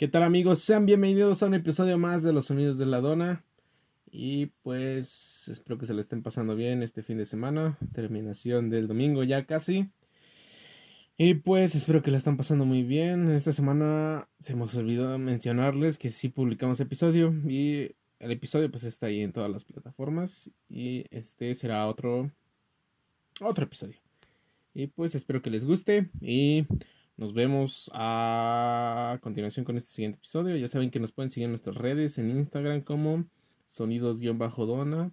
¿Qué tal amigos? Sean bienvenidos a un episodio más de Los Sonidos de la Dona. Y pues espero que se le estén pasando bien este fin de semana. Terminación del domingo ya casi. Y pues espero que la están pasando muy bien. Esta semana se nos olvidó mencionarles que sí publicamos episodio. Y el episodio pues está ahí en todas las plataformas. Y este será otro, otro episodio. Y pues espero que les guste. Y nos vemos a continuación con este siguiente episodio. Ya saben que nos pueden seguir en nuestras redes, en Instagram como sonidos-dona.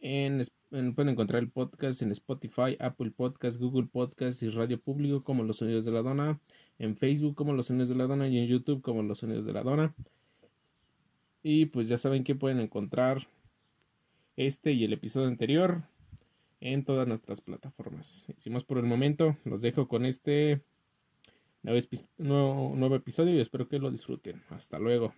En, pueden encontrar el podcast en Spotify, Apple Podcast, Google Podcast y Radio Público como Los Sonidos de la Dona. En Facebook como Los Sonidos de la Dona y en YouTube como Los Sonidos de la Dona. Y pues ya saben que pueden encontrar este y el episodio anterior en todas nuestras plataformas. Sin más por el momento, los dejo con este nuevo, nuevo, episodio y espero que lo disfruten. Hasta luego.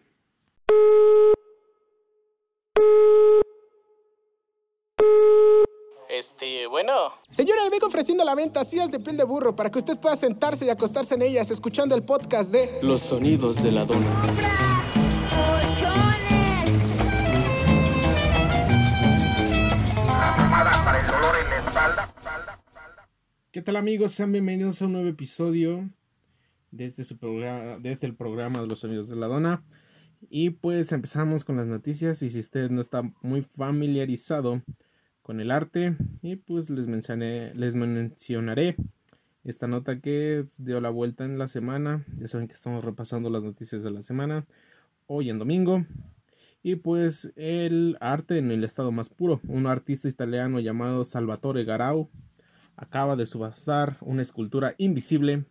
Este, bueno. Señora, le vengo ofreciendo la venta sillas de piel de burro para que usted pueda sentarse y acostarse en ellas escuchando el podcast de Los sonidos de la dona. ¿Qué tal amigos? Sean bienvenidos a un nuevo episodio desde, su programa, desde el programa de los sonidos de la dona. Y pues empezamos con las noticias y si usted no está muy familiarizado con el arte, y pues les, mencioné, les mencionaré esta nota que dio la vuelta en la semana. Ya saben que estamos repasando las noticias de la semana hoy en domingo. Y pues el arte en el estado más puro. Un artista italiano llamado Salvatore Garau acaba de subastar una escultura invisible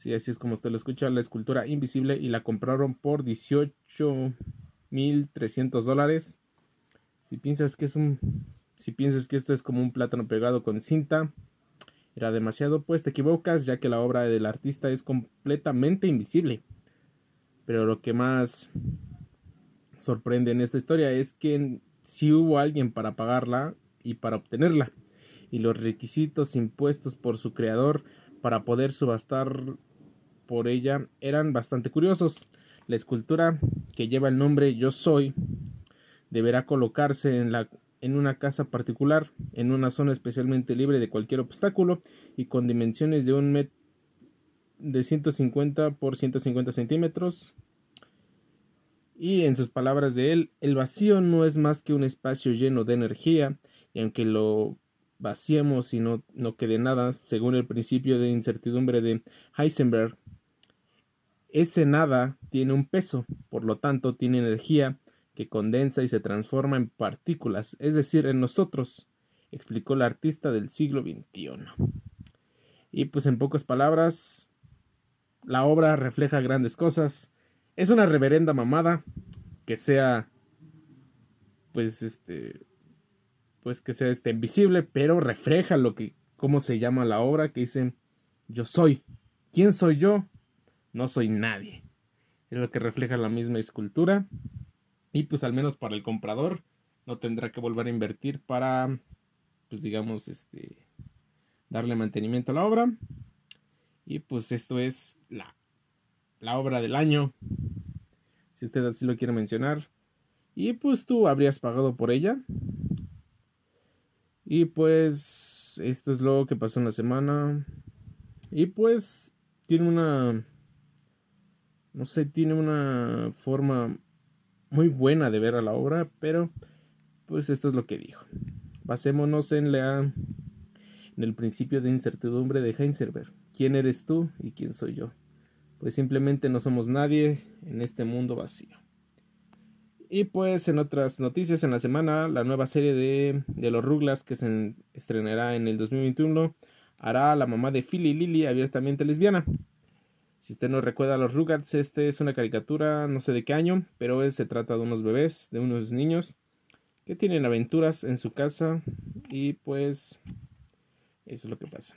Sí, así es como usted lo escucha, la escultura invisible y la compraron por 18.300 dólares. Si piensas que es un, si piensas que esto es como un plátano pegado con cinta, era demasiado, pues te equivocas, ya que la obra del artista es completamente invisible. Pero lo que más sorprende en esta historia es que si hubo alguien para pagarla y para obtenerla, y los requisitos impuestos por su creador para poder subastar por ella eran bastante curiosos. La escultura que lleva el nombre Yo Soy deberá colocarse en, la, en una casa particular, en una zona especialmente libre de cualquier obstáculo y con dimensiones de un metro de 150 por 150 centímetros. Y en sus palabras de él, el vacío no es más que un espacio lleno de energía, y aunque lo vaciemos y no, no quede nada, según el principio de incertidumbre de Heisenberg, ese nada tiene un peso, por lo tanto tiene energía que condensa y se transforma en partículas, es decir, en nosotros, explicó el artista del siglo XXI. Y pues en pocas palabras, la obra refleja grandes cosas. Es una reverenda mamada que sea pues este pues que sea este invisible, pero refleja lo que cómo se llama la obra que dice yo soy. ¿Quién soy yo? No soy nadie. Es lo que refleja la misma escultura. Y pues al menos para el comprador no tendrá que volver a invertir para, pues digamos, este, darle mantenimiento a la obra. Y pues esto es la, la obra del año. Si usted así lo quiere mencionar. Y pues tú habrías pagado por ella. Y pues esto es lo que pasó en la semana. Y pues tiene una no sé, tiene una forma muy buena de ver a la obra, pero pues esto es lo que dijo. Basémonos en la en el principio de incertidumbre de Heisenberg. ¿Quién eres tú y quién soy yo? Pues simplemente no somos nadie en este mundo vacío. Y pues en otras noticias en la semana, la nueva serie de, de los Ruglas que se estrenará en el 2021 hará a la mamá de Philly Lily abiertamente lesbiana. Si usted no recuerda a los Rugrats, este es una caricatura, no sé de qué año, pero se trata de unos bebés, de unos niños que tienen aventuras en su casa y pues eso es lo que pasa.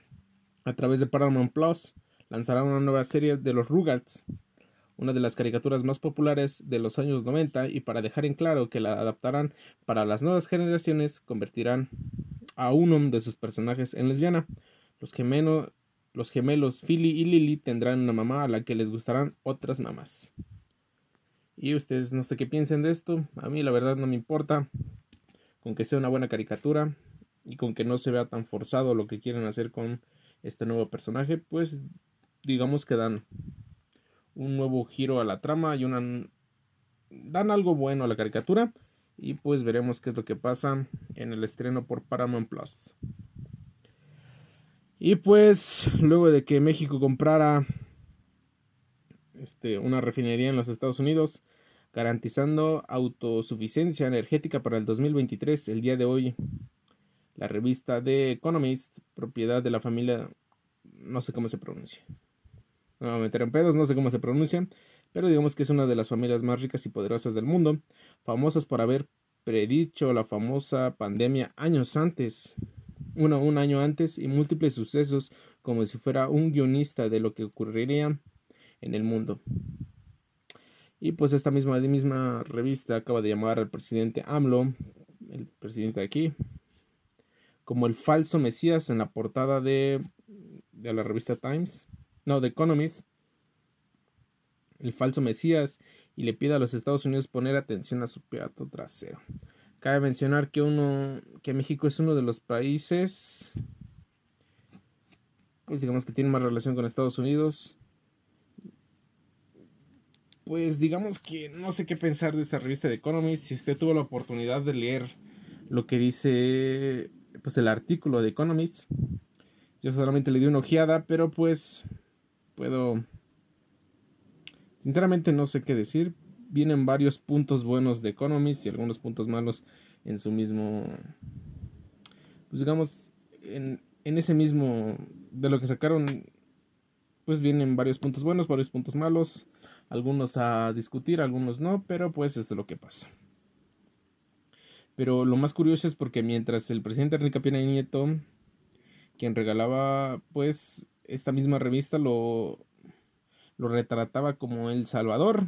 A través de Paramount Plus lanzará una nueva serie de los Rugrats, una de las caricaturas más populares de los años 90 y para dejar en claro que la adaptarán para las nuevas generaciones convertirán a uno de sus personajes en lesbiana. Los gemelos los gemelos Philly y Lily tendrán una mamá a la que les gustarán otras mamás. Y ustedes no sé qué piensen de esto. A mí la verdad no me importa. Con que sea una buena caricatura y con que no se vea tan forzado lo que quieren hacer con este nuevo personaje, pues digamos que dan un nuevo giro a la trama y una dan algo bueno a la caricatura y pues veremos qué es lo que pasa en el estreno por Paramount Plus. Y pues luego de que México comprara este, una refinería en los Estados Unidos, garantizando autosuficiencia energética para el 2023. El día de hoy, la revista The Economist, propiedad de la familia, no sé cómo se pronuncia. No me meter en pedos, no sé cómo se pronuncia, pero digamos que es una de las familias más ricas y poderosas del mundo, famosas por haber predicho la famosa pandemia años antes, uno, un año antes, y múltiples sucesos como si fuera un guionista de lo que ocurriría en el mundo. Y pues esta misma, misma revista acaba de llamar al presidente AMLO, el presidente de aquí, como el falso Mesías en la portada de, de la revista Times, no, de Economist, el falso Mesías, y le pide a los Estados Unidos poner atención a su peato trasero. Cabe mencionar que uno, que México es uno de los países, pues digamos que tiene más relación con Estados Unidos pues digamos que no sé qué pensar de esta revista de Economist. Si usted tuvo la oportunidad de leer lo que dice pues el artículo de Economist, yo solamente le di una ojeada, pero pues puedo sinceramente no sé qué decir. Vienen varios puntos buenos de Economist y algunos puntos malos en su mismo pues digamos en, en ese mismo de lo que sacaron pues vienen varios puntos buenos, varios puntos malos algunos a discutir, algunos no, pero pues esto es lo que pasa. Pero lo más curioso es porque mientras el presidente Enrique Pena Nieto, quien regalaba pues esta misma revista, lo, lo retrataba como El Salvador.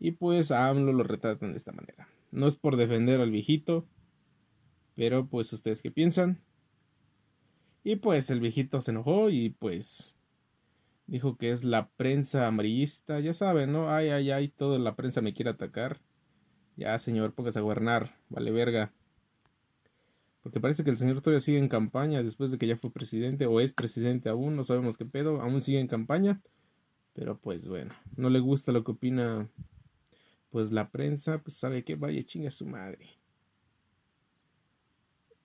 Y pues a AMLO lo retratan de esta manera. No es por defender al viejito, pero pues ustedes qué piensan. Y pues el viejito se enojó y pues Dijo que es la prensa amarillista. Ya saben, ¿no? Ay, ay, ay, toda la prensa me quiere atacar. Ya, señor, póngase a gobernar. Vale, verga. Porque parece que el señor todavía sigue en campaña después de que ya fue presidente o es presidente aún. No sabemos qué pedo. Aún sigue en campaña. Pero pues bueno, no le gusta lo que opina pues la prensa. Pues sabe que vaya chinga su madre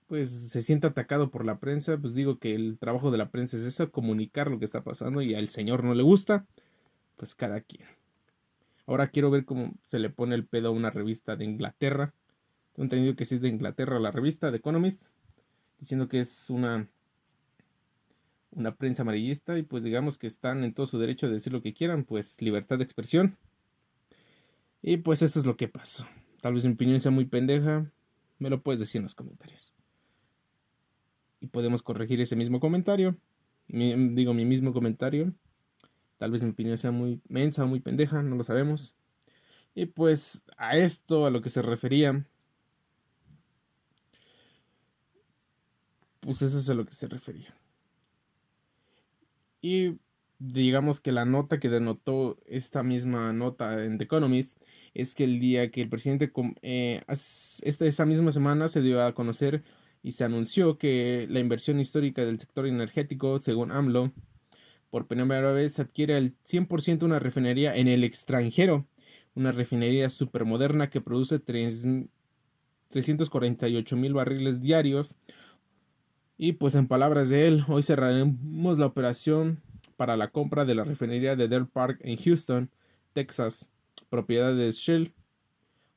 pues se siente atacado por la prensa, pues digo que el trabajo de la prensa es eso, comunicar lo que está pasando y al señor no le gusta, pues cada quien. Ahora quiero ver cómo se le pone el pedo a una revista de Inglaterra. Tengo entendido que sí es de Inglaterra la revista de Economist, diciendo que es una una prensa amarillista y pues digamos que están en todo su derecho de decir lo que quieran, pues libertad de expresión. Y pues eso es lo que pasó. Tal vez mi opinión sea muy pendeja, me lo puedes decir en los comentarios y podemos corregir ese mismo comentario. digo, mi mismo comentario. Tal vez mi opinión sea muy mensa o muy pendeja, no lo sabemos. Y pues a esto, a lo que se refería, pues eso es a lo que se refería. Y digamos que la nota que denotó esta misma nota en The Economist es que el día que el presidente, eh, esta, esa misma semana se dio a conocer y se anunció que la inversión histórica del sector energético, según AMLO, por primera vez adquiere al 100% una refinería en el extranjero, una refinería supermoderna que produce 348 mil barriles diarios. Y pues en palabras de él, hoy cerraremos la operación para la compra de la refinería de Del Park en Houston, Texas, propiedad de Shell.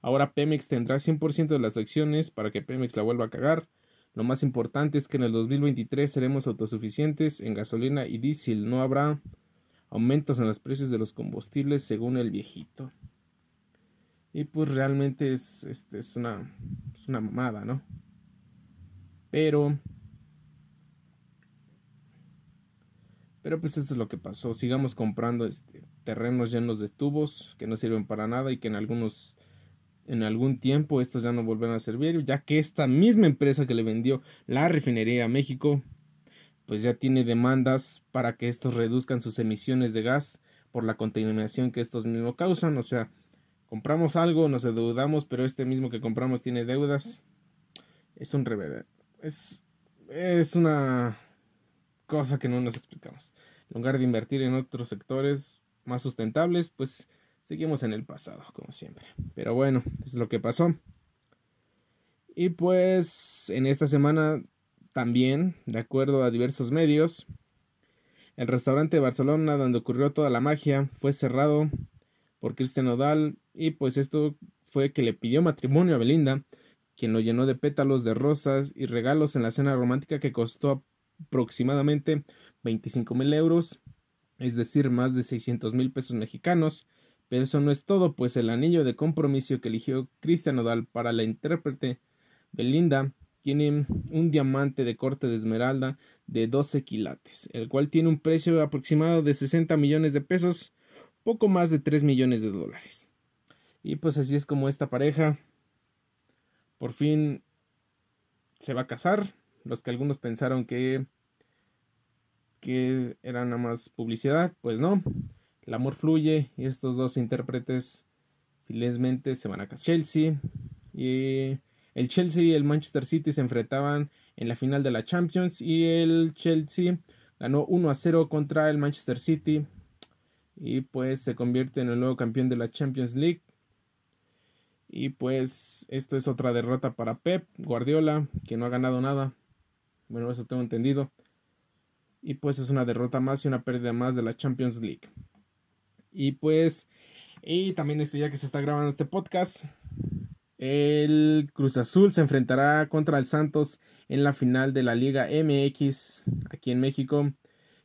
Ahora Pemex tendrá 100% de las acciones para que Pemex la vuelva a cagar. Lo más importante es que en el 2023 seremos autosuficientes en gasolina y diésel. No habrá aumentos en los precios de los combustibles según el viejito. Y pues realmente es, este, es, una, es una mamada, ¿no? Pero... Pero pues esto es lo que pasó. Sigamos comprando este, terrenos llenos de tubos que no sirven para nada y que en algunos en algún tiempo estos ya no volverán a servir, ya que esta misma empresa que le vendió la refinería a México, pues ya tiene demandas para que estos reduzcan sus emisiones de gas por la contaminación que estos mismos causan. O sea, compramos algo, nos endeudamos, pero este mismo que compramos tiene deudas. Es un rever es, es una cosa que no nos explicamos. En lugar de invertir en otros sectores más sustentables, pues seguimos en el pasado, como siempre. Pero bueno, es lo que pasó. Y pues en esta semana también, de acuerdo a diversos medios, el restaurante de Barcelona donde ocurrió toda la magia fue cerrado por Cristian Nodal y pues esto fue que le pidió matrimonio a Belinda, quien lo llenó de pétalos de rosas y regalos en la cena romántica que costó aproximadamente 25 mil euros, es decir, más de 600 mil pesos mexicanos. Pero eso no es todo, pues el anillo de compromiso que eligió Cristian Nodal para la intérprete Belinda tiene un diamante de corte de esmeralda de 12 quilates, el cual tiene un precio aproximado de 60 millones de pesos, poco más de 3 millones de dólares. Y pues así es como esta pareja por fin se va a casar. Los que algunos pensaron que, que era nada más publicidad, pues no. El amor fluye y estos dos intérpretes felizmente se van a casar. Chelsea y el Chelsea y el Manchester City se enfrentaban en la final de la Champions y el Chelsea ganó 1 a 0 contra el Manchester City y pues se convierte en el nuevo campeón de la Champions League. Y pues esto es otra derrota para Pep Guardiola, que no ha ganado nada. Bueno, eso tengo entendido. Y pues es una derrota más y una pérdida más de la Champions League. Y pues, y también este día que se está grabando este podcast, el Cruz Azul se enfrentará contra el Santos en la final de la Liga MX aquí en México.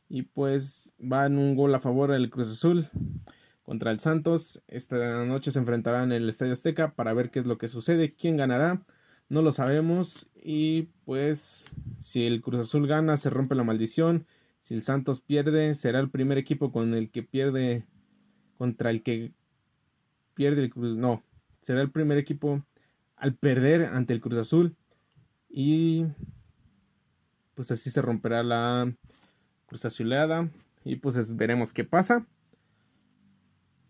Y pues van un gol a favor del Cruz Azul contra el Santos. Esta noche se enfrentarán en el Estadio Azteca para ver qué es lo que sucede, quién ganará. No lo sabemos. Y pues si el Cruz Azul gana, se rompe la maldición. Si el Santos pierde, será el primer equipo con el que pierde contra el que pierde el Cruz. No, será el primer equipo al perder ante el Cruz Azul. Y pues así se romperá la Cruz Azulada. Y pues veremos qué pasa.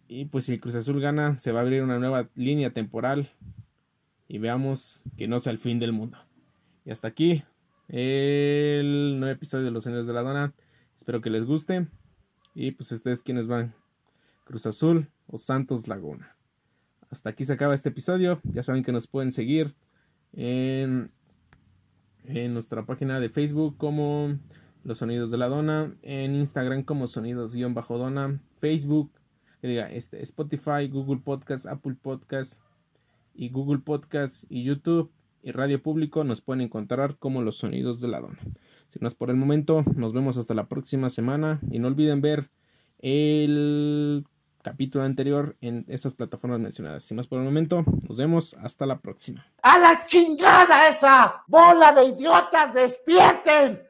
Y pues si el Cruz Azul gana, se va a abrir una nueva línea temporal. Y veamos que no sea el fin del mundo. Y hasta aquí el nuevo episodio de Los Señores de la Dona. Espero que les guste. Y pues ustedes quienes van. Cruz Azul o Santos Laguna hasta aquí se acaba este episodio. Ya saben que nos pueden seguir en, en nuestra página de Facebook como Los Sonidos de la Dona, en Instagram como Sonidos-Dona, Facebook, que diga este, Spotify, Google Podcast, Apple Podcast y Google Podcast y YouTube y Radio Público nos pueden encontrar como Los Sonidos de la Dona. Sin más por el momento, nos vemos hasta la próxima semana y no olviden ver el capítulo anterior en estas plataformas mencionadas. Sin más por el momento, nos vemos hasta la próxima. ¡A la chingada esa! ¡Bola de idiotas! ¡Despierten!